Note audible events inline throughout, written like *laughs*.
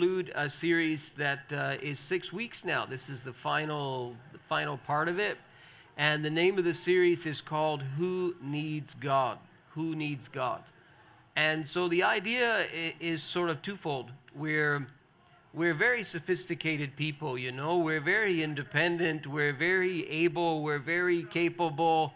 conclude a series that uh, is six weeks now. This is the final, final part of it. And the name of the series is called Who Needs God? Who Needs God? And so the idea is sort of twofold. We're, we're very sophisticated people, you know, we're very independent, we're very able, we're very capable.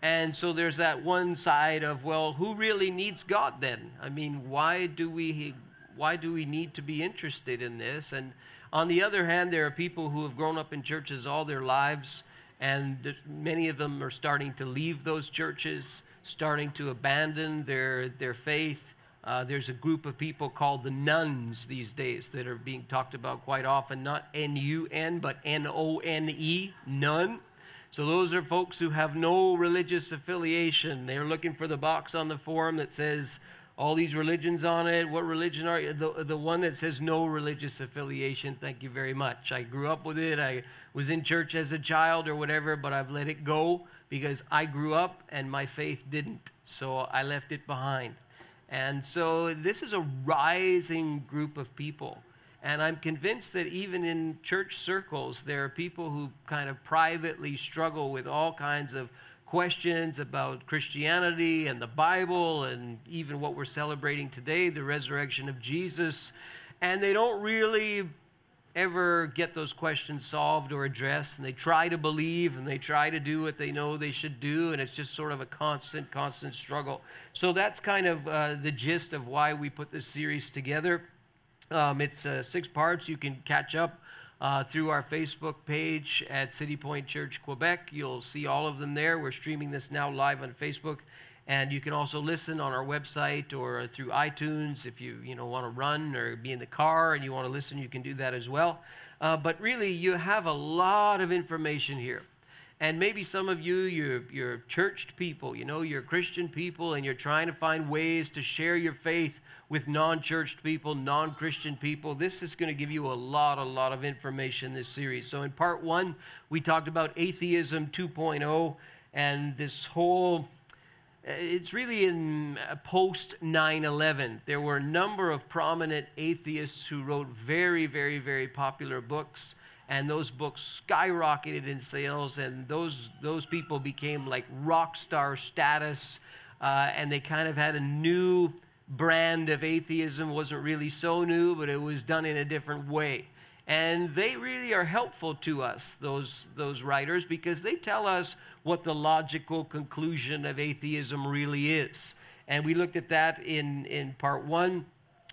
And so there's that one side of, well, who really needs God then? I mean, why do we why do we need to be interested in this? And on the other hand, there are people who have grown up in churches all their lives, and many of them are starting to leave those churches, starting to abandon their, their faith. Uh, there's a group of people called the nones these days that are being talked about quite often, not N U N, but N O N E, none. So those are folks who have no religious affiliation. They're looking for the box on the form that says, all these religions on it. What religion are you? The, the one that says no religious affiliation. Thank you very much. I grew up with it. I was in church as a child or whatever, but I've let it go because I grew up and my faith didn't. So I left it behind. And so this is a rising group of people. And I'm convinced that even in church circles, there are people who kind of privately struggle with all kinds of questions about Christianity and the Bible and even what we're celebrating today, the resurrection of Jesus. And they don't really ever get those questions solved or addressed. And they try to believe and they try to do what they know they should do. And it's just sort of a constant, constant struggle. So that's kind of uh, the gist of why we put this series together. Um, it's uh, six parts. You can catch up uh, through our Facebook page at City Point Church Quebec. You'll see all of them there. We're streaming this now live on Facebook. And you can also listen on our website or through iTunes if you, you know, want to run or be in the car and you want to listen, you can do that as well. Uh, but really, you have a lot of information here. And maybe some of you, you're, you're churched people, you know, you're Christian people, and you're trying to find ways to share your faith with non churched people, non Christian people. This is going to give you a lot, a lot of information this series. So, in part one, we talked about atheism 2.0 and this whole it's really in post 9 11. There were a number of prominent atheists who wrote very, very, very popular books, and those books skyrocketed in sales, and those, those people became like rock star status, uh, and they kind of had a new brand of atheism wasn't really so new, but it was done in a different way. And they really are helpful to us, those, those writers, because they tell us what the logical conclusion of atheism really is. And we looked at that in, in part one.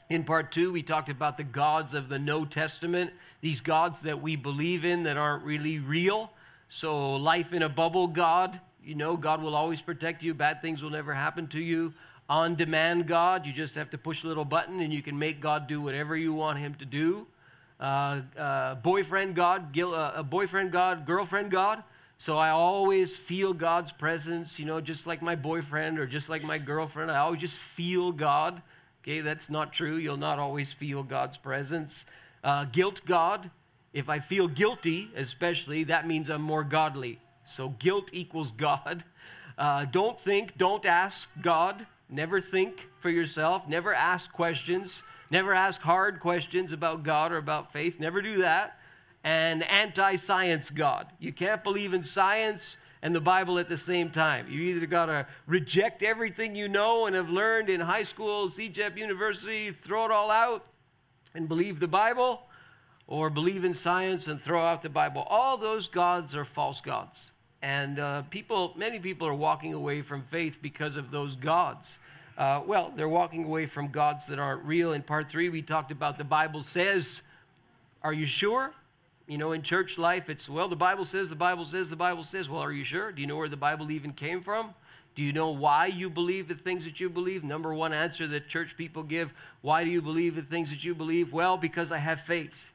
In part two, we talked about the gods of the No Testament, these gods that we believe in that aren't really real. So, life in a bubble God, you know, God will always protect you, bad things will never happen to you on demand God. You just have to push a little button and you can make God do whatever you want Him to do. Uh, uh, boyfriend God, uh, boyfriend God, girlfriend God. So I always feel God's presence, you know, just like my boyfriend or just like my girlfriend. I always just feel God. Okay, that's not true. You'll not always feel God's presence. Uh, guilt God. If I feel guilty, especially, that means I'm more godly. So guilt equals *laughs* God. Uh, don't think, don't ask God. Never think for yourself. Never ask questions. Never ask hard questions about God or about faith. Never do that. And anti science God. You can't believe in science and the Bible at the same time. You either got to reject everything you know and have learned in high school, CEGEP University, throw it all out and believe the Bible, or believe in science and throw out the Bible. All those gods are false gods. And uh, people, many people are walking away from faith because of those gods. Uh, well, they're walking away from gods that aren't real. In part three, we talked about the Bible says. Are you sure? You know, in church life, it's, well, the Bible says, the Bible says, the Bible says. Well, are you sure? Do you know where the Bible even came from? Do you know why you believe the things that you believe? Number one answer that church people give why do you believe the things that you believe? Well, because I have faith.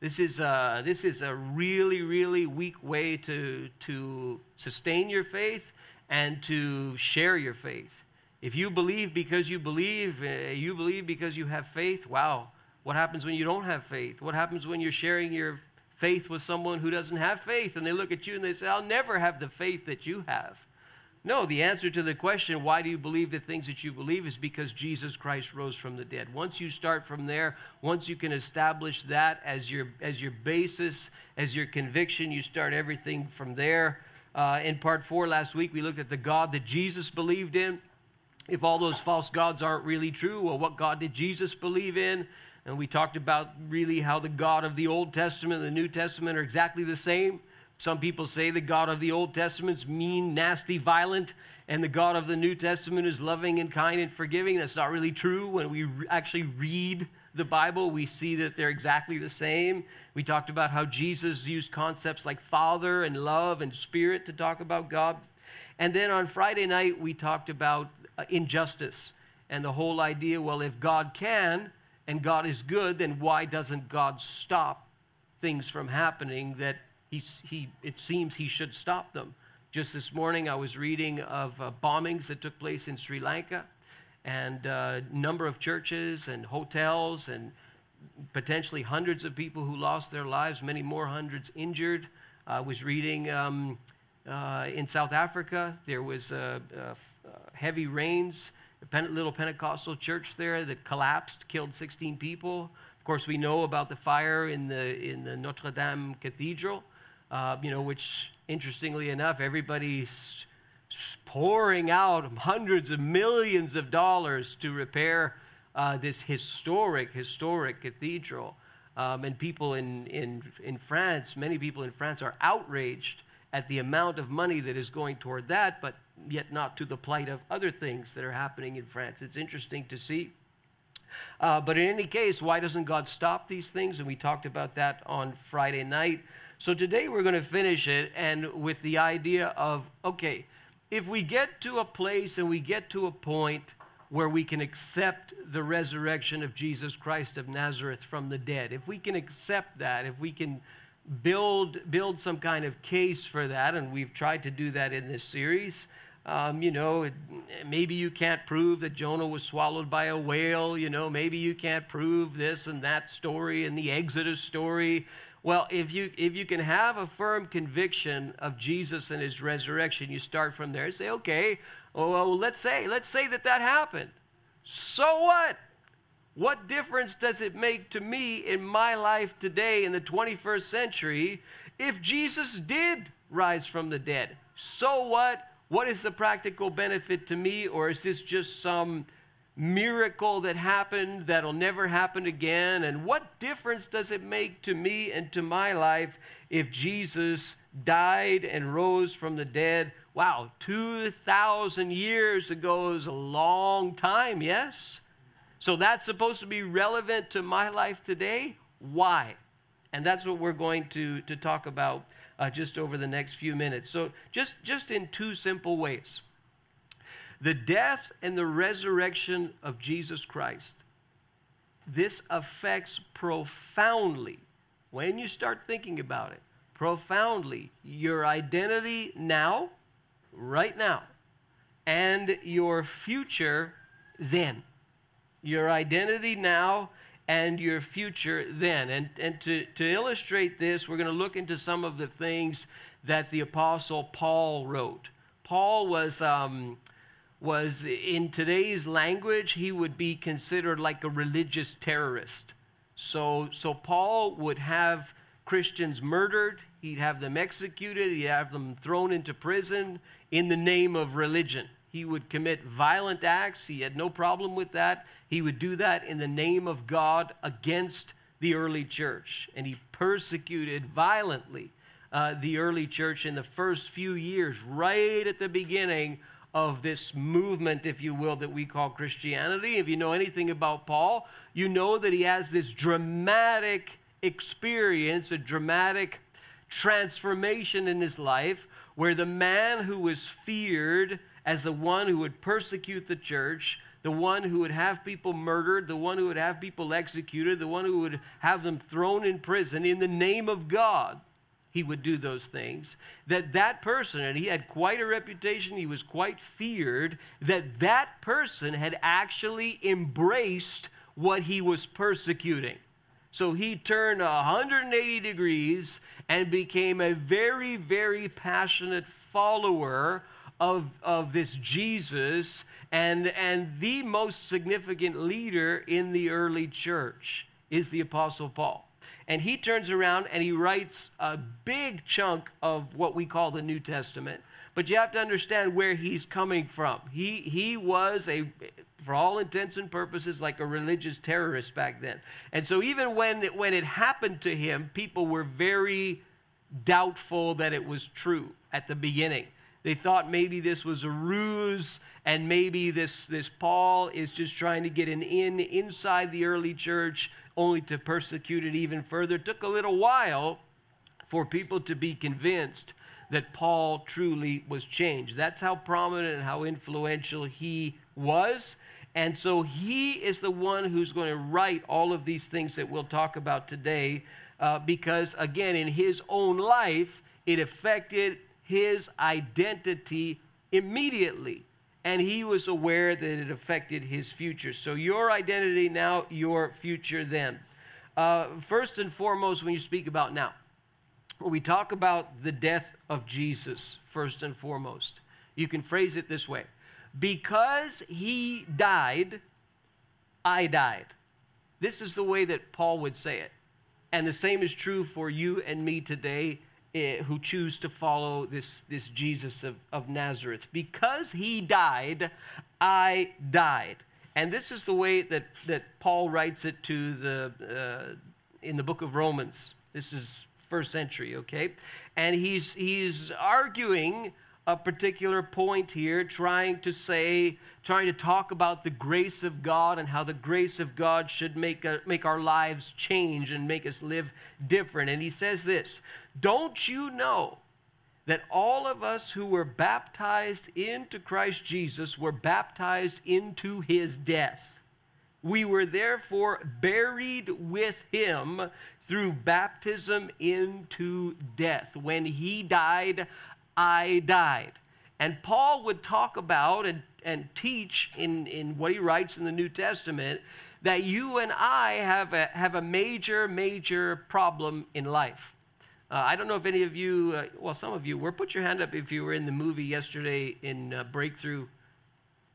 This is a, this is a really, really weak way to, to sustain your faith and to share your faith. If you believe because you believe, uh, you believe because you have faith, wow. What happens when you don't have faith? What happens when you're sharing your faith with someone who doesn't have faith and they look at you and they say, I'll never have the faith that you have? No, the answer to the question, why do you believe the things that you believe, is because Jesus Christ rose from the dead. Once you start from there, once you can establish that as your, as your basis, as your conviction, you start everything from there. Uh, in part four last week, we looked at the God that Jesus believed in. If all those false gods aren't really true, well, what God did Jesus believe in? And we talked about really how the God of the Old Testament and the New Testament are exactly the same. Some people say the God of the Old Testament is mean, nasty, violent, and the God of the New Testament is loving and kind and forgiving. That's not really true. When we actually read the Bible, we see that they're exactly the same. We talked about how Jesus used concepts like Father and love and Spirit to talk about God. And then on Friday night, we talked about injustice and the whole idea well, if God can and God is good, then why doesn't God stop things from happening that he's, he, it seems he should stop them. Just this morning, I was reading of uh, bombings that took place in Sri Lanka, and a uh, number of churches and hotels, and potentially hundreds of people who lost their lives, many more hundreds injured. I was reading um, uh, in South Africa, there was uh, uh, heavy rains. A little Pentecostal church there that collapsed, killed 16 people. Of course, we know about the fire in the in the Notre Dame Cathedral uh, you know, which interestingly enough, everybody's pouring out hundreds of millions of dollars to repair uh, this historic, historic cathedral. Um, and people in, in, in France, many people in France are outraged at the amount of money that is going toward that, but yet not to the plight of other things that are happening in France. It's interesting to see. Uh, but in any case, why doesn't God stop these things? And we talked about that on Friday night. So today we're going to finish it and with the idea of okay, if we get to a place and we get to a point where we can accept the resurrection of Jesus Christ of Nazareth from the dead, if we can accept that, if we can build build some kind of case for that, and we've tried to do that in this series. Um, you know, maybe you can't prove that Jonah was swallowed by a whale. You know, maybe you can't prove this and that story and the Exodus story. Well, if you, if you can have a firm conviction of Jesus and his resurrection, you start from there and say, okay, well, let's say, let's say that that happened. So what? What difference does it make to me in my life today in the 21st century if Jesus did rise from the dead? So what? What is the practical benefit to me, or is this just some miracle that happened that'll never happen again? And what difference does it make to me and to my life if Jesus died and rose from the dead? Wow, 2,000 years ago is a long time, yes? So that's supposed to be relevant to my life today? Why? And that's what we're going to, to talk about uh, just over the next few minutes. So, just, just in two simple ways. The death and the resurrection of Jesus Christ, this affects profoundly, when you start thinking about it, profoundly your identity now, right now, and your future then. Your identity now and your future then. And, and to, to illustrate this, we're going to look into some of the things that the Apostle Paul wrote. Paul was um, was in today's language, he would be considered like a religious terrorist. So, so Paul would have Christians murdered, he'd have them executed, he'd have them thrown into prison in the name of religion. He would commit violent acts, he had no problem with that. He would do that in the name of God against the early church. And he persecuted violently uh, the early church in the first few years, right at the beginning of this movement, if you will, that we call Christianity. If you know anything about Paul, you know that he has this dramatic experience, a dramatic transformation in his life, where the man who was feared as the one who would persecute the church, the one who would have people murdered, the one who would have people executed, the one who would have them thrown in prison in the name of God, he would do those things. That that person and he had quite a reputation he was quite feared that that person had actually embraced what he was persecuting. So he turned 180 degrees and became a very very passionate follower of, of this Jesus and, and the most significant leader in the early church is the Apostle Paul. And he turns around and he writes a big chunk of what we call the New Testament. But you have to understand where he's coming from. He, he was a, for all intents and purposes, like a religious terrorist back then. And so even when, when it happened to him, people were very doubtful that it was true at the beginning. They thought maybe this was a ruse and maybe this, this Paul is just trying to get an in inside the early church only to persecute it even further. It took a little while for people to be convinced that Paul truly was changed. That's how prominent and how influential he was. And so he is the one who's going to write all of these things that we'll talk about today, uh, because again, in his own life, it affected his identity immediately. And he was aware that it affected his future. So, your identity now, your future then. Uh, first and foremost, when you speak about now, when we talk about the death of Jesus, first and foremost. You can phrase it this way Because he died, I died. This is the way that Paul would say it. And the same is true for you and me today who choose to follow this, this Jesus of, of Nazareth. Because he died, I died. And this is the way that, that Paul writes it to the, uh, in the book of Romans. This is first century, okay? And he's, he's arguing a particular point here, trying to say, trying to talk about the grace of God and how the grace of God should make, a, make our lives change and make us live different. And he says this Don't you know that all of us who were baptized into Christ Jesus were baptized into his death? We were therefore buried with him through baptism into death. When he died, I died. And Paul would talk about and, and teach in, in what he writes in the New Testament that you and I have a, have a major, major problem in life. Uh, I don't know if any of you, uh, well, some of you were. Put your hand up if you were in the movie yesterday in uh, Breakthrough.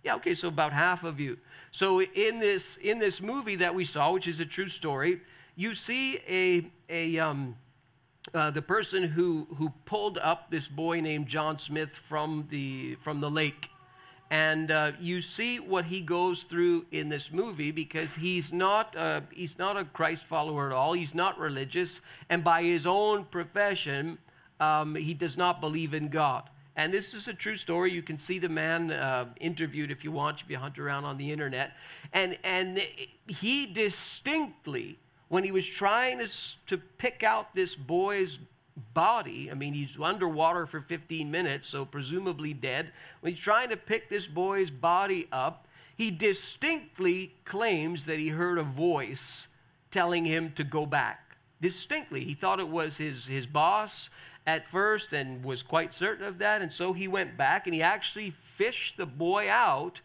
Yeah, okay, so about half of you. So in this in this movie that we saw, which is a true story, you see a a um, uh, the person who, who pulled up this boy named John Smith from the, from the lake. And uh, you see what he goes through in this movie because he's not, uh, he's not a Christ follower at all. He's not religious. And by his own profession, um, he does not believe in God. And this is a true story. You can see the man uh, interviewed if you want, if you hunt around on the internet. And, and he distinctly when he was trying to, to pick out this boy's body, I mean, he's underwater for 15 minutes, so presumably dead. When he's trying to pick this boy's body up, he distinctly claims that he heard a voice telling him to go back. Distinctly. He thought it was his, his boss at first and was quite certain of that, and so he went back and he actually fished the boy out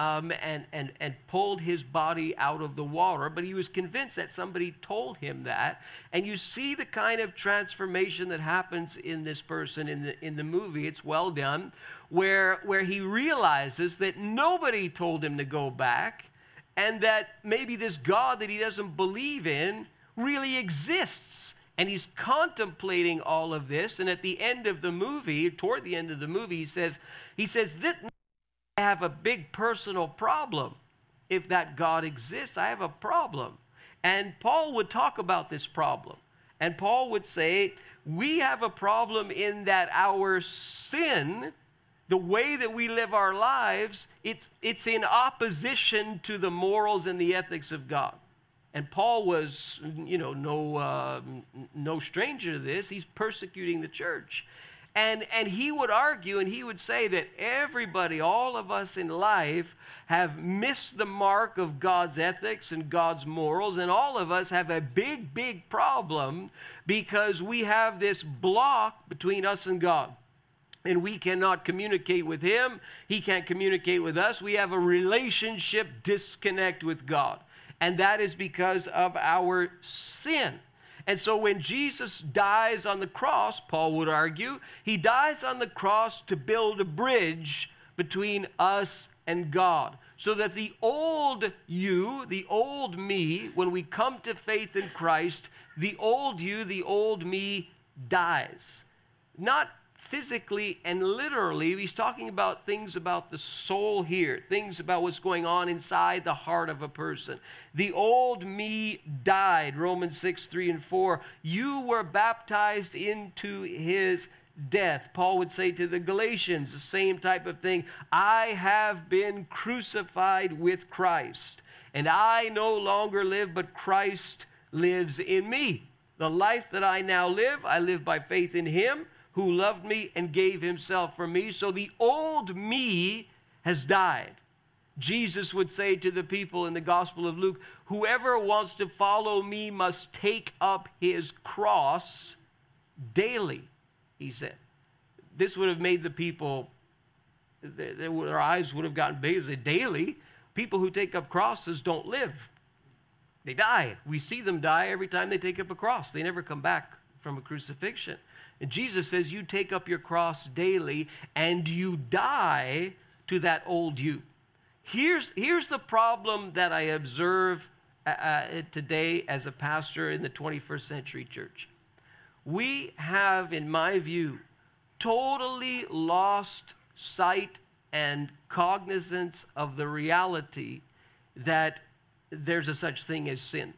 um, and, and, and pulled his body out of the water, but he was convinced that somebody told him that. And you see the kind of transformation that happens in this person in the, in the movie. It's well done, where, where he realizes that nobody told him to go back, and that maybe this God that he doesn't believe in really exists and he's contemplating all of this and at the end of the movie toward the end of the movie he says he says this have a big personal problem. If that God exists, I have a problem. And Paul would talk about this problem. And Paul would say, We have a problem in that our sin, the way that we live our lives, it's, it's in opposition to the morals and the ethics of God. And Paul was, you know, no, uh, no stranger to this. He's persecuting the church. And, and he would argue and he would say that everybody, all of us in life, have missed the mark of God's ethics and God's morals, and all of us have a big, big problem because we have this block between us and God. And we cannot communicate with Him, He can't communicate with us. We have a relationship disconnect with God. And that is because of our sin. And so when Jesus dies on the cross, Paul would argue, he dies on the cross to build a bridge between us and God. So that the old you, the old me, when we come to faith in Christ, the old you, the old me dies. Not physically and literally. He's talking about things about the soul here, things about what's going on inside the heart of a person. The old me died, Romans 6, 3 and 4. You were baptized into his death. Paul would say to the Galatians the same type of thing I have been crucified with Christ, and I no longer live, but Christ lives in me. The life that I now live, I live by faith in him who loved me and gave himself for me. So the old me has died. Jesus would say to the people in the Gospel of Luke, Whoever wants to follow me must take up his cross daily, he said. This would have made the people, their eyes would have gotten big. Daily, people who take up crosses don't live. They die. We see them die every time they take up a cross. They never come back from a crucifixion. And Jesus says, You take up your cross daily and you die to that old you. Here's, here's the problem that I observe uh, uh today as a pastor in the 21st century church. We have, in my view, totally lost sight and cognizance of the reality that there's a such thing as sin.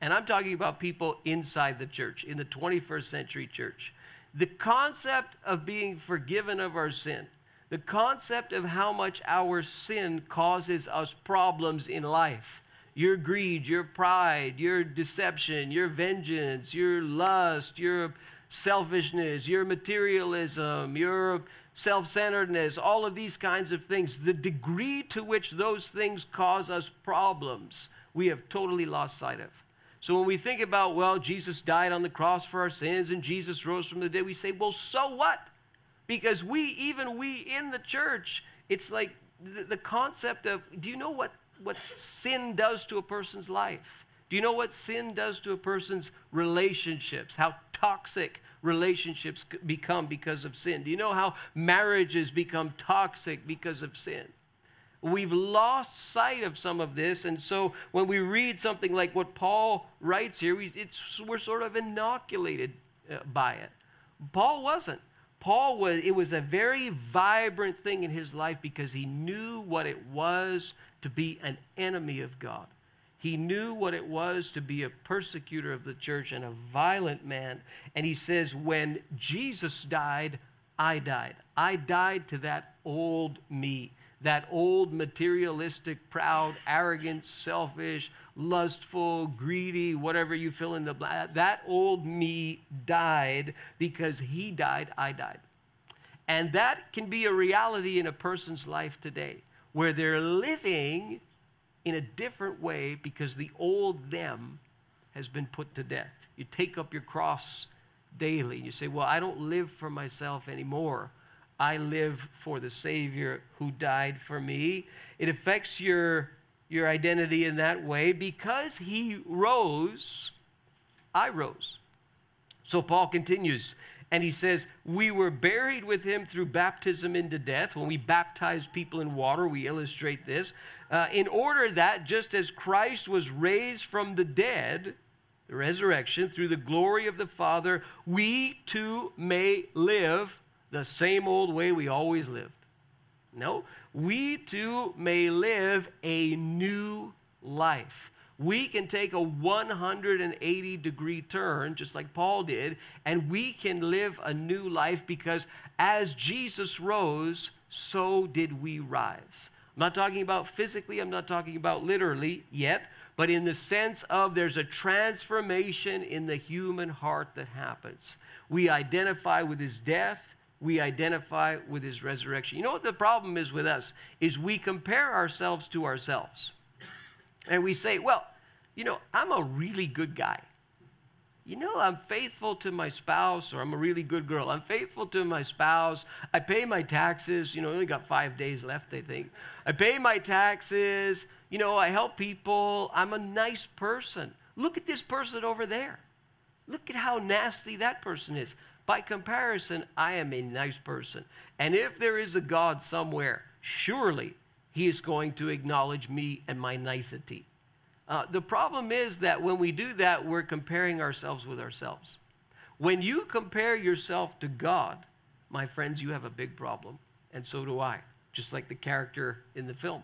And I'm talking about people inside the church, in the 21st century church. The concept of being forgiven of our sin, the concept of how much our sin causes us problems in life your greed, your pride, your deception, your vengeance, your lust, your selfishness, your materialism, your self centeredness, all of these kinds of things, the degree to which those things cause us problems, we have totally lost sight of. So when we think about, well, Jesus died on the cross for our sins and Jesus rose from the dead, we say, well, so what? Because we, even we in the church, it's like the, the concept of do you know what, what sin does to a person's life? Do you know what sin does to a person's relationships? How toxic relationships become because of sin? Do you know how marriages become toxic because of sin? We've lost sight of some of this, and so when we read something like what Paul writes here, we, we're sort of inoculated uh, by it. Paul wasn't. Paul was, it was a very vibrant thing in his life because he knew what it was to be an enemy of God. He knew what it was to be a persecutor of the church and a violent man. And he says, When Jesus died, I died. I died to that old me that old materialistic, proud, arrogant, selfish, lustful, greedy, whatever you fill in the blank, that old me died because he died, I died. And that can be a reality in a person's life today where they're living in a different way because the old them has been put to death. You take up your cross daily. and You say, Well, I don't live for myself anymore. I live for the Savior who died for me. It affects your, your identity in that way. Because he rose, I rose. So Paul continues and he says, We were buried with him through baptism into death. When we baptize people in water, we illustrate this. Uh, in order that, just as Christ was raised from the dead, the resurrection, through the glory of the Father, we too may live the same old way we always lived. No, we too may live a new life. We can take a 180 degree turn, just like Paul did, and we can live a new life because as Jesus rose, so did we rise. I'm not talking about physically, I'm not talking about literally yet, but in the sense of there's a transformation in the human heart that happens. We identify with his death, we identify with his resurrection. You know what the problem is with us is we compare ourselves to ourselves. And we say, well, you know, I'm a really good guy. You know, I'm faithful to my spouse, or I'm a really good girl. I'm faithful to my spouse. I pay my taxes. You know, I only got five days left, I think. I pay my taxes. You know, I help people. I'm a nice person. Look at this person over there. Look at how nasty that person is. By comparison, I am a nice person. And if there is a God somewhere, surely he is going to acknowledge me and my nicety. Uh, the problem is that when we do that, we're comparing ourselves with ourselves. When you compare yourself to God, my friends, you have a big problem. And so do I, just like the character in the film.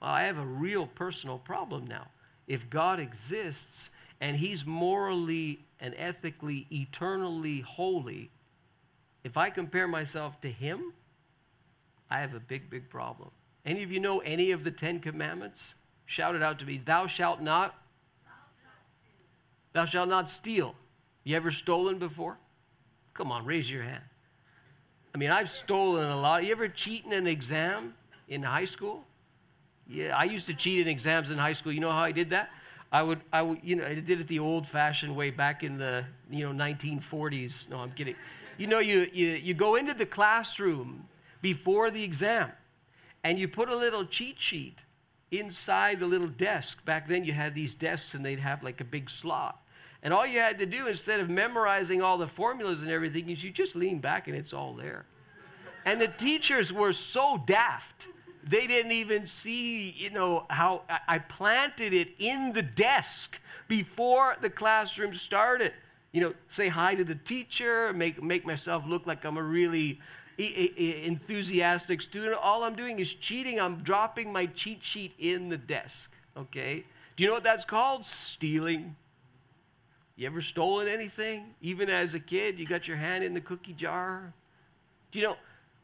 Well, I have a real personal problem now. If God exists and he's morally and ethically, eternally holy, if I compare myself to him, I have a big, big problem. Any of you know any of the Ten Commandments? Shout it out to me. Thou shalt not. Thou shalt not steal. You ever stolen before? Come on, raise your hand. I mean, I've stolen a lot. You ever cheat in an exam in high school? Yeah, I used to cheat in exams in high school. You know how I did that? I would, I would, you know, I did it the old-fashioned way back in the, you know, 1940s. No, I'm kidding. You know, you, you, you go into the classroom before the exam, and you put a little cheat sheet inside the little desk. Back then, you had these desks, and they'd have like a big slot. And all you had to do, instead of memorizing all the formulas and everything, is you just lean back, and it's all there. And the teachers were so daft they didn't even see, you know, how I planted it in the desk before the classroom started. You know, say hi to the teacher, make, make myself look like I'm a really enthusiastic student. All I'm doing is cheating. I'm dropping my cheat sheet in the desk. Okay? Do you know what that's called? Stealing. You ever stolen anything? Even as a kid, you got your hand in the cookie jar? Do you know?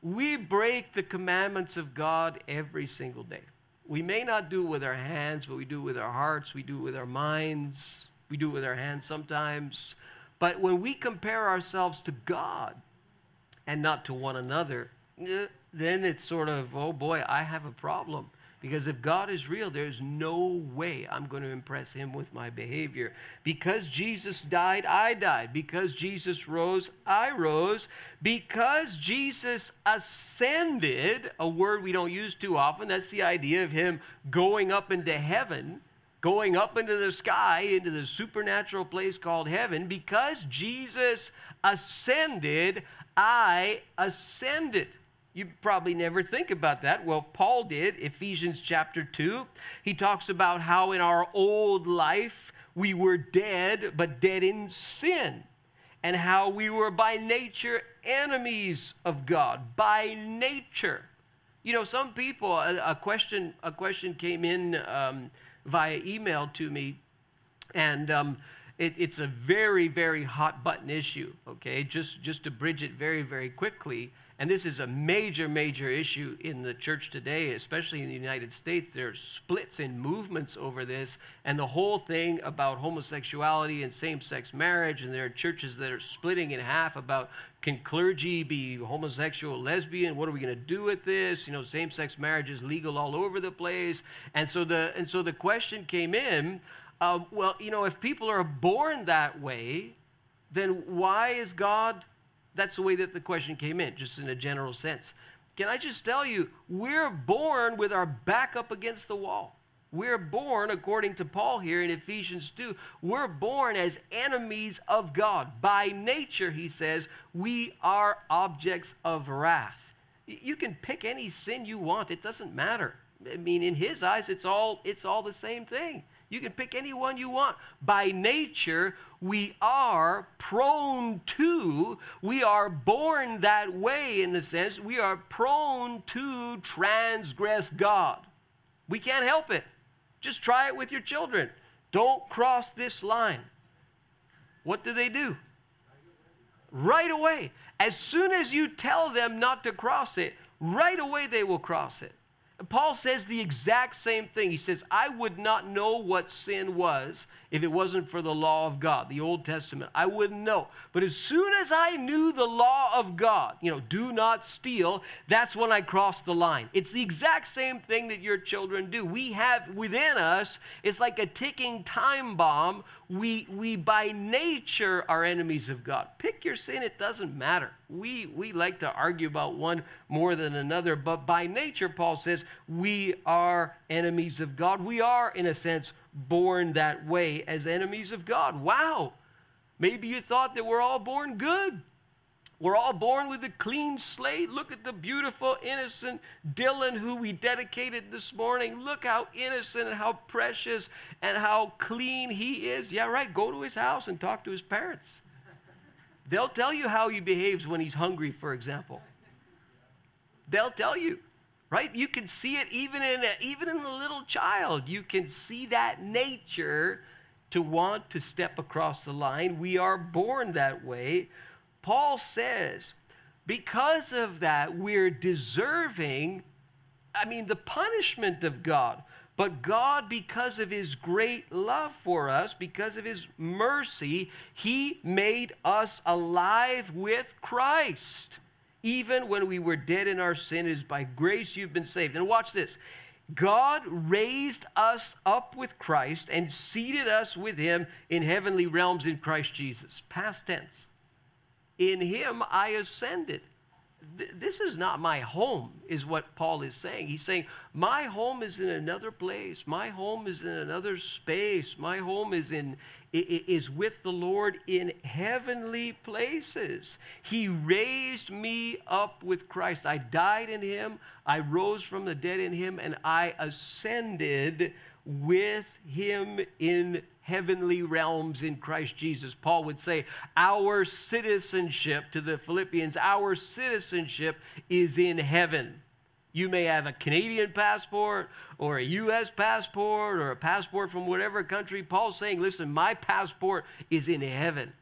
We break the commandments of God every single day. We may not do it with our hands, but we do it with our hearts, we do it with our minds, we do it with our hands sometimes. But when we compare ourselves to God and not to one another, eh, then it's sort of, oh boy, I have a problem. Because if God is real, there's no way I'm going to impress him with my behavior. Because Jesus died, I died. Because Jesus rose, I rose. Because Jesus ascended, a word we don't use too often, that's the idea of him going up into heaven, going up into the sky, into the supernatural place called heaven. Because Jesus ascended, I ascended. You probably never think about that. Well, Paul did, Ephesians chapter 2. He talks about how in our old life we were dead, but dead in sin, and how we were by nature enemies of God. By nature. You know, some people, a, a question, a question came in um, via email to me, and um, it, it's a very, very hot button issue, okay? Just, just to bridge it very, very quickly and this is a major, major issue in the church today, especially in the United States. There are splits and movements over this, and the whole thing about homosexuality and same sex marriage. And there are churches that are splitting in half about can clergy be homosexual, lesbian? What are we going to do with this? You know, same sex marriage is legal all over the place. And so the, and so the question came in well, you know, if people are born that way, then why is God that's the way that the question came in, just in a general sense. Can I just tell you, we're born with our back up against the wall. We're born, according to Paul here in Ephesians 2, we're born as enemies of God. By nature, he says, we are objects of wrath. You can pick any sin you want, it doesn't matter. I mean, in his eyes, it's all, it's all the same thing. You can pick any one you want. By nature, we are prone to, we are born that way in the sense, we are prone to transgress God. We can't help it. Just try it with your children. Don't cross this line. What do they do? Right away. As soon as you tell them not to cross it, right away they will cross it. Paul says the exact same thing. He says, I would not know what sin was if it wasn't for the law of God, the Old Testament. I wouldn't know. But as soon as I knew the law of God, you know, do not steal, that's when I crossed the line. It's the exact same thing that your children do. We have within us, it's like a ticking time bomb. We, we by nature are enemies of God. Pick your sin, it doesn't matter. We, we like to argue about one more than another, but by nature, Paul says, we are enemies of God. We are, in a sense, born that way as enemies of God. Wow. Maybe you thought that we're all born good. We're all born with a clean slate. Look at the beautiful, innocent Dylan who we dedicated this morning. Look how innocent and how precious and how clean he is. Yeah, right. Go to his house and talk to his parents. They'll tell you how he behaves when he's hungry, for example. They'll tell you, right? You can see it even in a, even in a little child. You can see that nature to want to step across the line. We are born that way. Paul says, because of that, we're deserving, I mean, the punishment of God. But God, because of his great love for us, because of his mercy, he made us alive with Christ. Even when we were dead in our sin, it is by grace you've been saved. And watch this God raised us up with Christ and seated us with him in heavenly realms in Christ Jesus. Past tense. In him I ascended this is not my home, is what Paul is saying. He's saying, My home is in another place. My home is in another space. My home is in is with the Lord in heavenly places. He raised me up with Christ. I died in him, I rose from the dead in him, and I ascended with him in heavenly realms in Christ Jesus. Paul would say, Our citizenship to the Philippians, our citizenship is in heaven. You may have a Canadian passport or a U.S. passport or a passport from whatever country. Paul's saying, Listen, my passport is in heaven.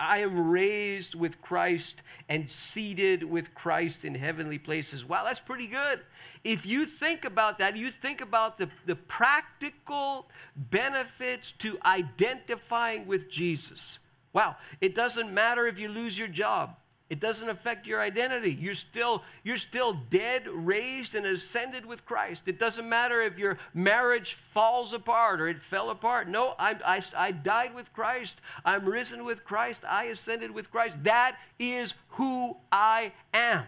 I am raised with Christ and seated with Christ in heavenly places. Wow, that's pretty good. If you think about that, you think about the, the practical benefits to identifying with Jesus. Wow, it doesn't matter if you lose your job. It doesn't affect your identity. You're still, you're still dead, raised, and ascended with Christ. It doesn't matter if your marriage falls apart or it fell apart. No, I, I, I died with Christ. I'm risen with Christ. I ascended with Christ. That is who I am.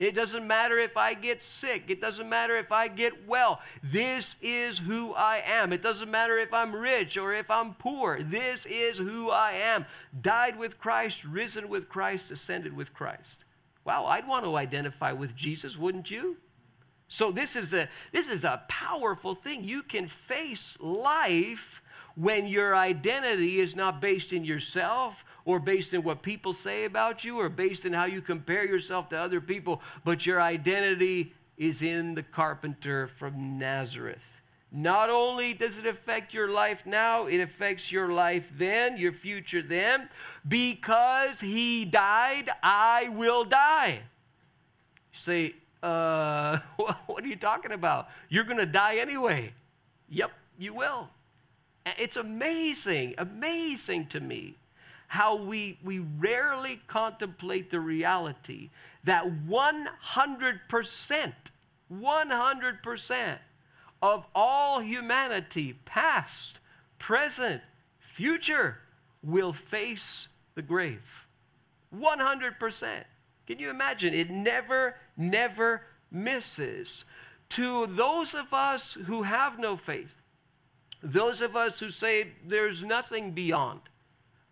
It doesn't matter if I get sick. It doesn't matter if I get well. This is who I am. It doesn't matter if I'm rich or if I'm poor. This is who I am. Died with Christ, risen with Christ, ascended with Christ. Wow, I'd want to identify with Jesus, wouldn't you? So this is a this is a powerful thing. You can face life when your identity is not based in yourself or based in what people say about you or based in how you compare yourself to other people, but your identity is in the carpenter from Nazareth. Not only does it affect your life now, it affects your life then, your future then. Because he died, I will die. You say, uh, *laughs* what are you talking about? You're going to die anyway. Yep, you will. It's amazing, amazing to me how we, we rarely contemplate the reality that 100%, 100% of all humanity, past, present, future, will face the grave. 100%. Can you imagine? It never, never misses. To those of us who have no faith, those of us who say there's nothing beyond,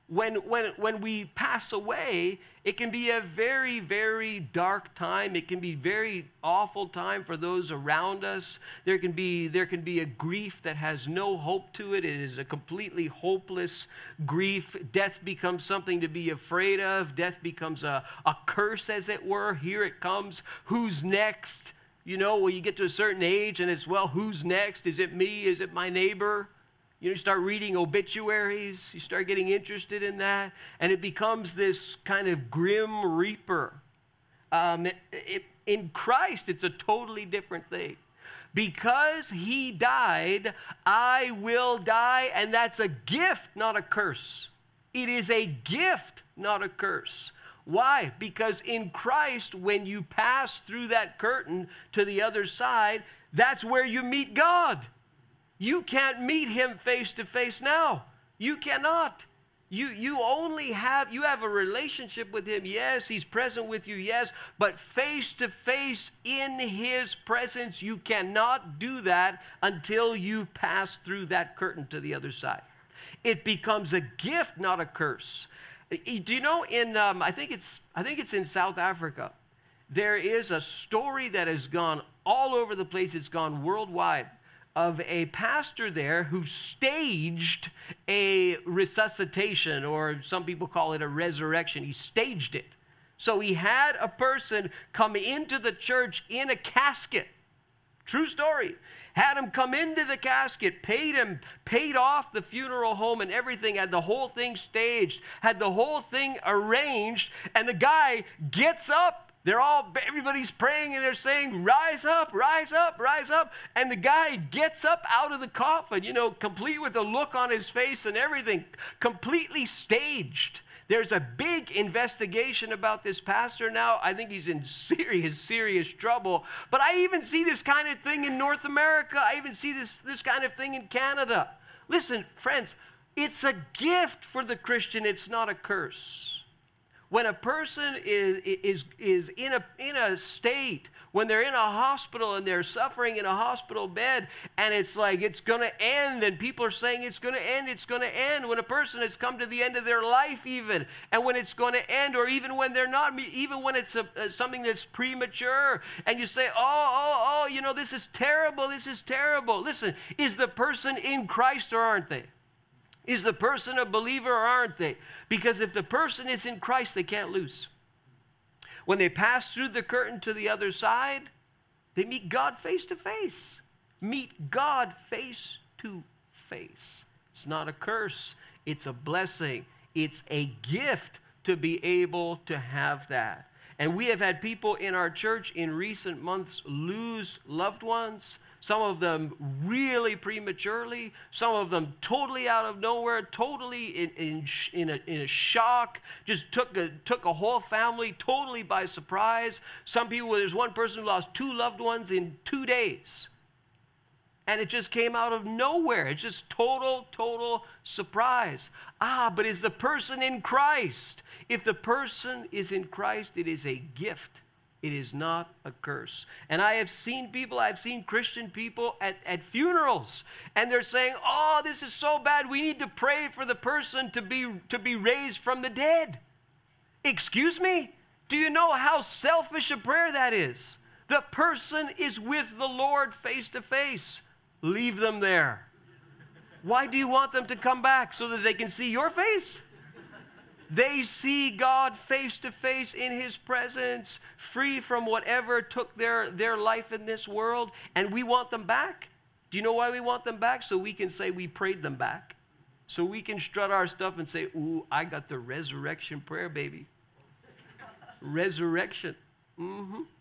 when, when, when we pass away, it can be a very, very dark time. It can be very awful time for those around us. There can be, there can be a grief that has no hope to it. It is a completely hopeless grief. Death becomes something to be afraid of. Death becomes a, a curse, as it were. Here it comes. Who's next? You know, when you get to a certain age and it's, well, who's next? Is it me? Is it my neighbor? You start reading obituaries, you start getting interested in that, and it becomes this kind of grim reaper. Um, it, it, in Christ, it's a totally different thing. Because he died, I will die, and that's a gift, not a curse. It is a gift, not a curse. Why? Because in Christ, when you pass through that curtain to the other side, that's where you meet God. You can't meet him face to face now. You cannot. You, you only have you have a relationship with him yes he's present with you yes but face to face in his presence you cannot do that until you pass through that curtain to the other side it becomes a gift, not a curse. Do you know in um, I think it's I think it's in South Africa. There is a story that has gone all over the place. It's gone worldwide of a pastor there who staged a resuscitation, or some people call it a resurrection. He staged it. So he had a person come into the church in a casket. True story. Had him come into the casket, paid him, paid off the funeral home and everything, had the whole thing staged, had the whole thing arranged, and the guy gets up they're all, everybody's praying and they're saying, Rise up, rise up, rise up. And the guy gets up out of the coffin, you know, complete with a look on his face and everything, completely staged. There's a big investigation about this pastor now. I think he's in *laughs* serious, serious trouble. But I even see this kind of thing in North America. I even see this, this kind of thing in Canada. Listen, friends, it's a gift for the Christian, it's not a curse. When a person is, is, is in, a, in a state, when they're in a hospital and they're suffering in a hospital bed, and it's like it's going to end, and people are saying it's going to end, it's going to end. When a person has come to the end of their life, even, and when it's going to end, or even when they're not, even when it's a, a, something that's premature, and you say, oh, oh, oh, you know, this is terrible, this is terrible. Listen, is the person in Christ or aren't they? Is the person a believer or aren't they? Because if the person is in Christ, they can't lose. When they pass through the curtain to the other side, they meet God face to face. Meet God face to face. It's not a curse, it's a blessing. It's a gift to be able to have that. And we have had people in our church in recent months lose loved ones some of them really prematurely, some of them totally out of nowhere, totally in, in, in, a, in a shock, just took a, took a whole family totally by surprise. Some people, there's one person who lost two loved ones in two days. And it just came out of nowhere. It's just total, total surprise. Ah, but is the person in Christ? If the person is in Christ, it is a gift it is not a curse. And I have seen people, I've seen Christian people at, at funerals, and they're saying, Oh, this is so bad. We need to pray for the person to be, to be raised from the dead. Excuse me? Do you know how selfish a prayer that is? The person is with the Lord face to face. Leave them there. Why do you want them to come back? So that they can see your face? They see God face to face in His presence, free from whatever took their, their life in this world, and we want them back. Do you know why we want them back? So we can say we prayed them back. So we can strut our stuff and say, Ooh, I got the resurrection prayer, baby. resurrection. Mm-hmm. Uh,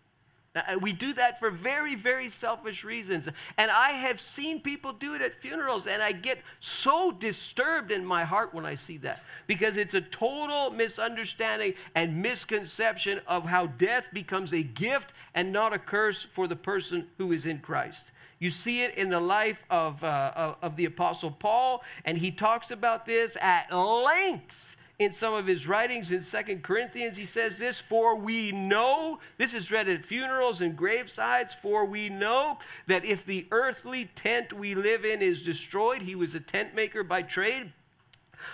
we do that for very, very selfish reasons. And I have seen people do it at funerals, and I get so disturbed in my heart when I see that because it's a total misunderstanding and misconception of how death becomes a gift and not a curse for the person who is in Christ. You see it in the life of, uh, of the Apostle Paul, and he talks about this at length in some of his writings in Second Corinthians, he says this For we know, this is read at funerals and gravesides, for we know that if the earthly tent we live in is destroyed, he was a tent maker by trade.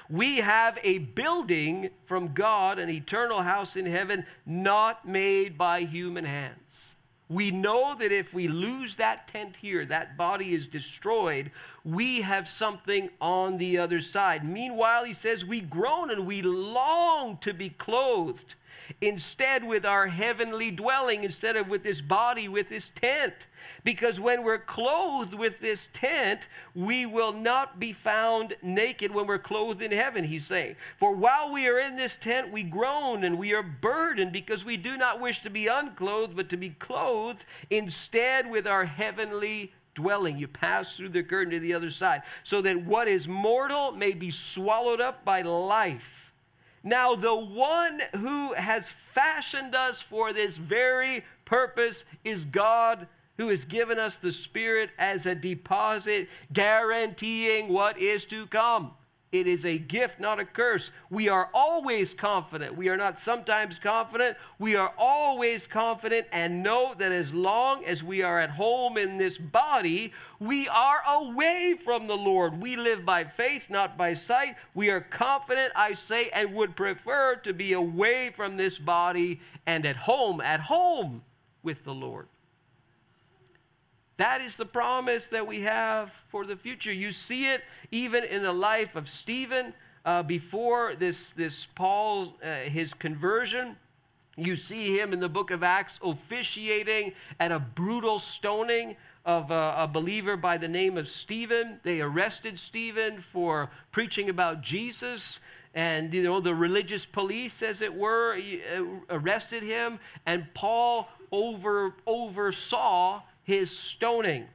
We have a building from God, an eternal house in heaven, not made by human hands. We know that if we lose that tent here, that body is destroyed, we have something on the other side. Meanwhile, he says, we groan and we long to be clothed instead with our heavenly dwelling, instead of with this body, with this tent. Because when we're clothed with this tent, we will not be found naked when we're clothed in heaven, he's saying. For while we are in this tent, we groan and we are burdened because we do not wish to be unclothed, but to be clothed instead with our heavenly dwelling. You pass through the curtain to the other side, so that what is mortal may be swallowed up by life. Now, the one who has fashioned us for this very purpose is God who has given us the Spirit as a deposit, guaranteeing what is to come. It is a gift, not a curse. We are always confident. We are not sometimes confident. We are always confident and know that as long as we are at home in this body, we are away from the Lord. We live by faith, not by sight. We are confident, I say, and would prefer to be away from this body and at home, at home with the Lord. That is the promise that we have for the future. You see it even in the life of Stephen uh, before this, this Paul, uh, his conversion. You see him in the book of Acts officiating at a brutal stoning of a, a, believer by the name of Stephen. They arrested Stephen for preaching about Jesus. And, you know, the religious police, as it were, uh, arrested him. And Paul over, oversaw his stoning.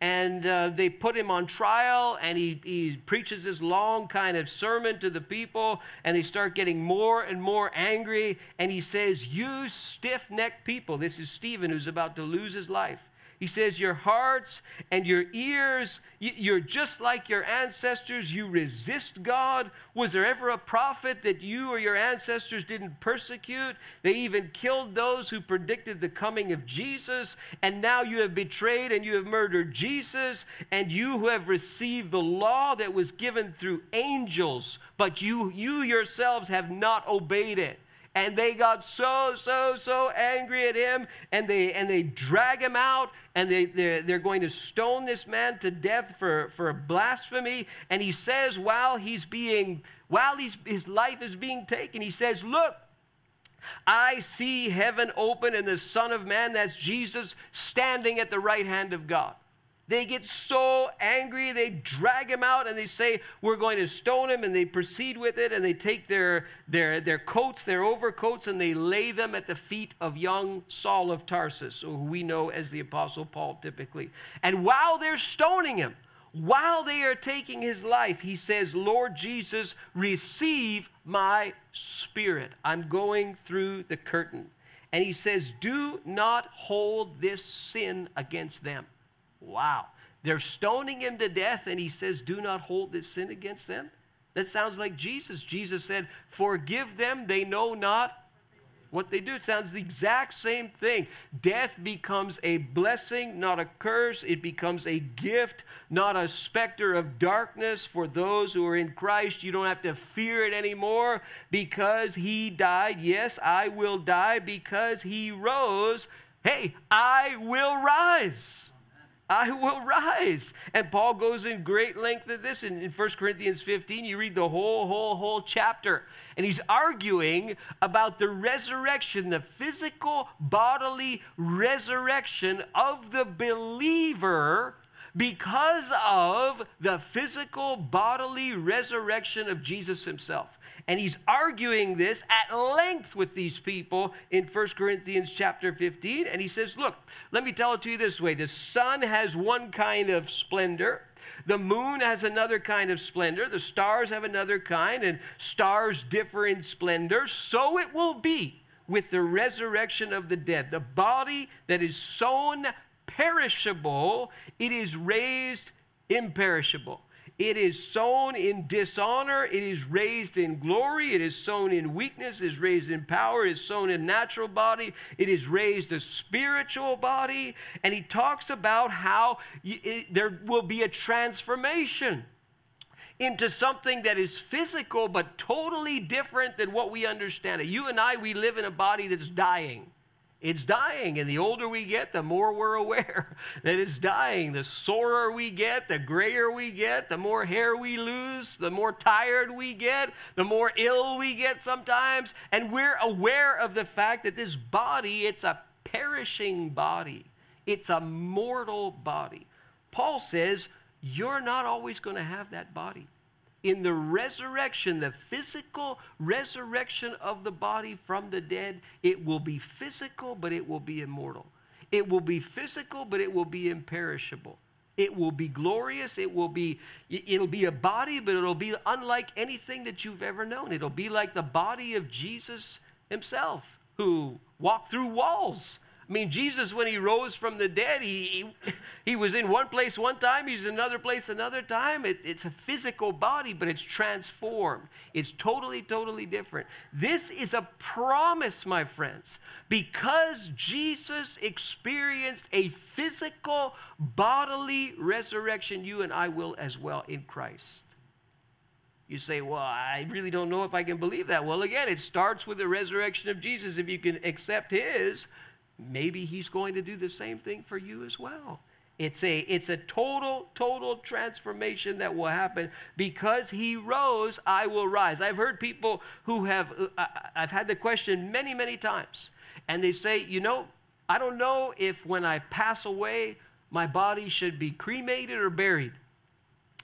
And uh, they put him on trial, and he, he preaches this long kind of sermon to the people, and they start getting more and more angry. And he says, You stiff necked people, this is Stephen who's about to lose his life. He says, Your hearts and your ears, you're just like your ancestors. You resist God. Was there ever a prophet that you or your ancestors didn't persecute? They even killed those who predicted the coming of Jesus. And now you have betrayed and you have murdered Jesus. And you who have received the law that was given through angels, but you, you yourselves have not obeyed it and they got so so so angry at him and they and they drag him out and they they're, they're going to stone this man to death for for blasphemy and he says while he's being while he's, his life is being taken he says look I see heaven open and the Son of Man, that's Jesus, standing at the right hand of God. They get so angry, they drag him out and they say, We're going to stone him. And they proceed with it and they take their, their, their coats, their overcoats, and they lay them at the feet of young Saul of Tarsus, who we know as the Apostle Paul typically. And while they're stoning him, while they are taking his life, he says, Lord Jesus, receive my spirit. I'm going through the curtain. And he says, Do not hold this sin against them. Wow. They're stoning him to death, and he says, Do not hold this sin against them. That sounds like Jesus. Jesus said, Forgive them, they know not what they do. It sounds the exact same thing. Death becomes a blessing, not a curse. It becomes a gift, not a specter of darkness for those who are in Christ. You don't have to fear it anymore because he died. Yes, I will die because he rose. Hey, I will rise. I will rise. And Paul goes in great length of this in, in 1 Corinthians 15. You read the whole, whole, whole chapter. And he's arguing about the resurrection, the physical bodily resurrection of the believer because of the physical bodily resurrection of Jesus himself. And he's arguing this at length with these people in 1 Corinthians chapter 15. And he says, Look, let me tell it to you this way the sun has one kind of splendor. The moon has another kind of splendor. The stars have another kind, and stars differ in splendor. So it will be with the resurrection of the dead. The body that is sown perishable, it is raised imperishable. It is sown in dishonor. It is raised in glory. It is sown in weakness. It is raised in power. It is sown in natural body. It is raised a spiritual body. And he talks about how it, there will be a transformation into something that is physical but totally different than what we understand it. You and I, we live in a body that's dying. It's dying, and the older we get, the more we're aware *laughs* that it's dying. The sorer we get, the grayer we get, the more hair we lose, the more tired we get, the more ill we get sometimes. And we're aware of the fact that this body, it's a perishing body, it's a mortal body. Paul says, You're not always going to have that body in the resurrection, the physical resurrection of the body from the dead, it will be physical, but it will be immortal. It will be physical, but it will be imperishable. It will be glorious. It will be it'll be a body, but it'll be unlike anything that you've ever known. It'll be like the body of Jesus himself, who walked through walls I mean, Jesus, when he rose from the dead, he, he, he was in one place one time, he's in another place another time. It, it's a physical body, but it's transformed. It's totally, totally different. This is a promise, my friends. Because Jesus experienced a physical, bodily resurrection, you and I will as well in Christ. You say, Well, I really don't know if I can believe that. Well, again, it starts with the resurrection of Jesus. If you can accept His, maybe he's going to do the same thing for you as well. It's a, it's a total, total transformation that will happen because he rose, I will rise. I've heard people who have, uh, I've had the question many, many times, and they say, you know, I don't know if when I pass away, my body should be cremated or buried.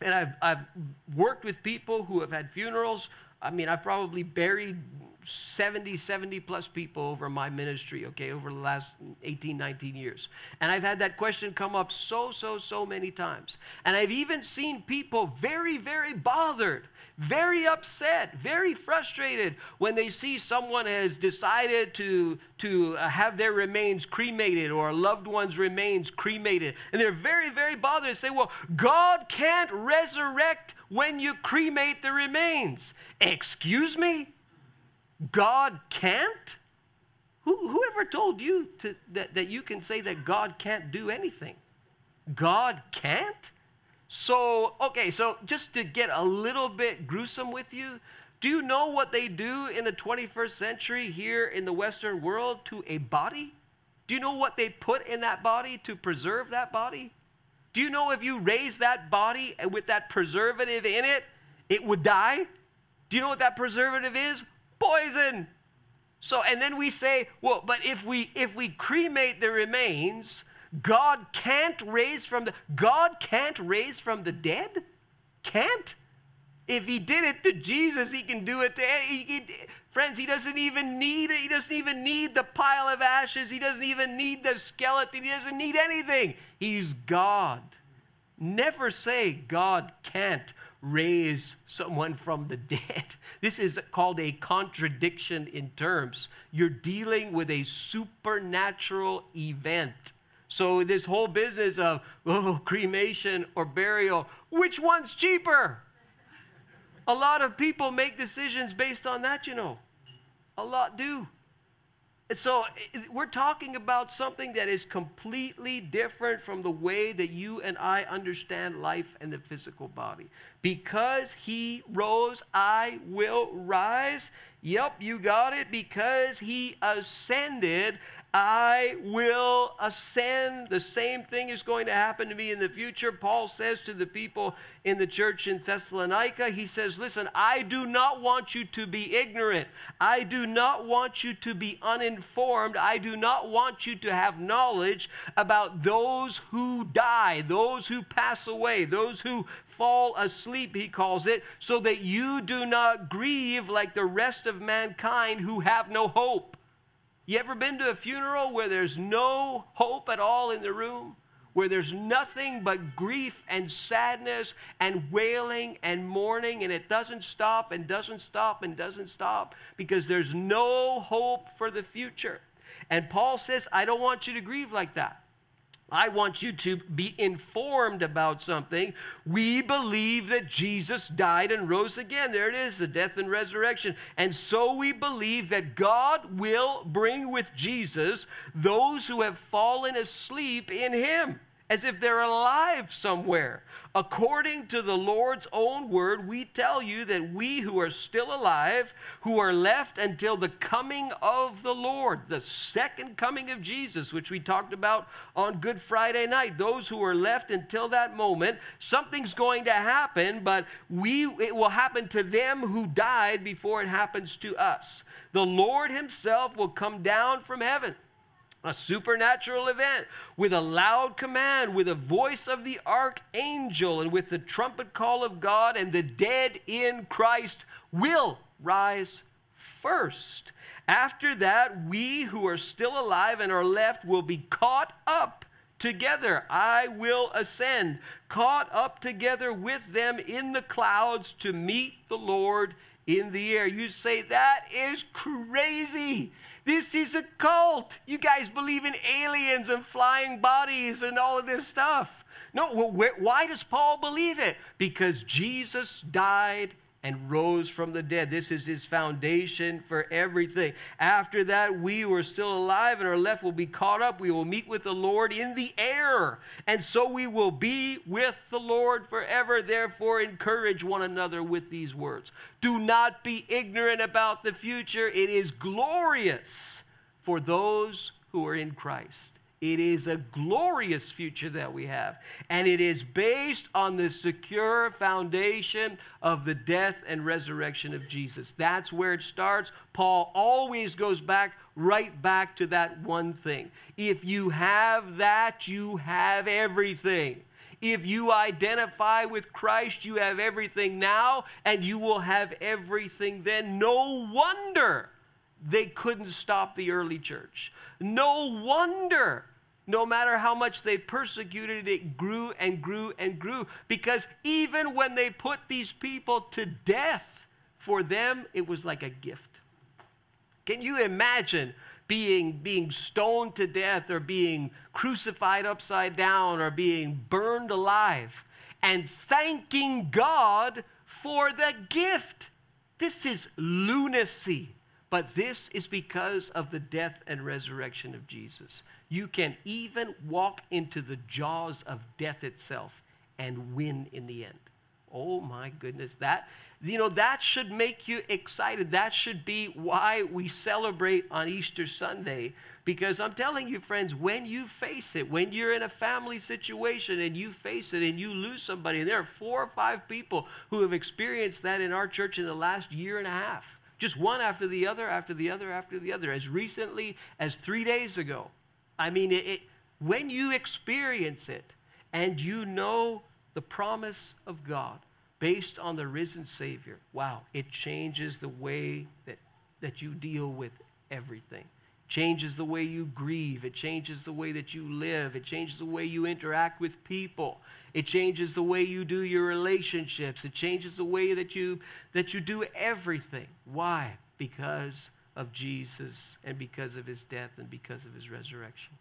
And I've, I've worked with people who have had funerals. I mean, I've probably buried 70, 70 plus people over my ministry, okay, over the last 18, 19 years. And I've had that question come up so, so, so many times. And I've even seen people very, very bothered, very upset, very frustrated when they see someone has decided to, to uh, have their remains cremated or a loved one's remains cremated. And they're very, very bothered and say, well, God can't resurrect when you cremate the remains. Excuse me? God can't? Who, whoever told you to, that, that you can say that God can't do anything? God can't? So, okay, so just to get a little bit gruesome with you, do you know what they do in the 21st century here in the Western world to a body? Do you know what they put in that body to preserve that body? Do you know if you raise that body with that preservative in it, it would die? Do you know what that preservative is? Poison. So, and then we say, well, but if we if we cremate the remains, God can't raise from the God can't raise from the dead? Can't? If he did it to Jesus, he can do it to he can, friends, he doesn't even need it. He doesn't even need the pile of ashes. He doesn't even need the skeleton. He doesn't need anything. He's God. Never say God can't raise someone from the dead. *laughs* This is called a contradiction in terms. You're dealing with a supernatural event. So, this whole business of oh, cremation or burial, which one's cheaper? A lot of people make decisions based on that, you know. A lot do. So we're talking about something that is completely different from the way that you and I understand life and the physical body. Because he rose, I will rise. Yep, you got it. Because he ascended, I will ascend. The same thing is going to happen to me in the future. Paul says to the people in the church in Thessalonica, he says, Listen, I do not want you to be ignorant. I do not want you to be uninformed. I do not want you to have knowledge about those who die, those who pass away, those who fall asleep, he calls it, so that you do not grieve like the rest of mankind who have no hope. You ever been to a funeral where there's no hope at all in the room? Where there's nothing but grief and sadness and wailing and mourning, and it doesn't stop and doesn't stop and doesn't stop because there's no hope for the future. And Paul says, I don't want you to grieve like that. I want you to be informed about something. We believe that Jesus died and rose again. There it is, the death and resurrection. And so we believe that God will bring with Jesus those who have fallen asleep in him as if they're alive somewhere. According to the Lord's own word, we tell you that we who are still alive, who are left until the coming of the Lord, the second coming of Jesus, which we talked about on Good Friday night, those who are left until that moment, something's going to happen, but we it will happen to them who died before it happens to us. The Lord himself will come down from heaven a supernatural event with a loud command, with a voice of the archangel, and with the trumpet call of God, and the dead in Christ will rise first. After that, we who are still alive and are left will be caught up together. I will ascend, caught up together with them in the clouds to meet the Lord in the air. You say, that is crazy. This is a cult. You guys believe in aliens and flying bodies and all of this stuff. No, why does Paul believe it? Because Jesus died and rose from the dead. This is his foundation for everything. After that, we who are still alive and are left will be caught up. We will meet with the Lord in the air. And so we will be with the Lord forever. Therefore, encourage one another with these words. Do not be ignorant about the future, it is glorious for those who are in Christ. It is a glorious future that we have. And it is based on the secure foundation of the death and resurrection of Jesus. That's where it starts. Paul always goes back, right back to that one thing. If you have that, you have everything. If you identify with Christ, you have everything now, and you will have everything then. No wonder they couldn't stop the early church. No wonder no matter how much they persecuted it, it grew and grew and grew. Because even when they put these people to death, for them, it was like a gift. Can you imagine being, being stoned to death or being crucified upside down or being burned alive and thanking God for the gift? This is lunacy. But this is because of the death and resurrection of Jesus. You can even walk into the jaws of death itself and win in the end. Oh my goodness, that you know that should make you excited. That should be why we celebrate on Easter Sunday because I'm telling you friends, when you face it, when you're in a family situation and you face it and you lose somebody, and there are four or five people who have experienced that in our church in the last year and a half. Just one after the other, after the other, after the other, as recently as three days ago. I mean, it, it, when you experience it and you know the promise of God based on the risen Savior, wow, it changes the way that, that you deal with everything. Changes the way you grieve. It changes the way that you live. It changes the way you interact with people. It changes the way you do your relationships. It changes the way that you that you do everything. Why? Because of Jesus and because of his death and because of his resurrection.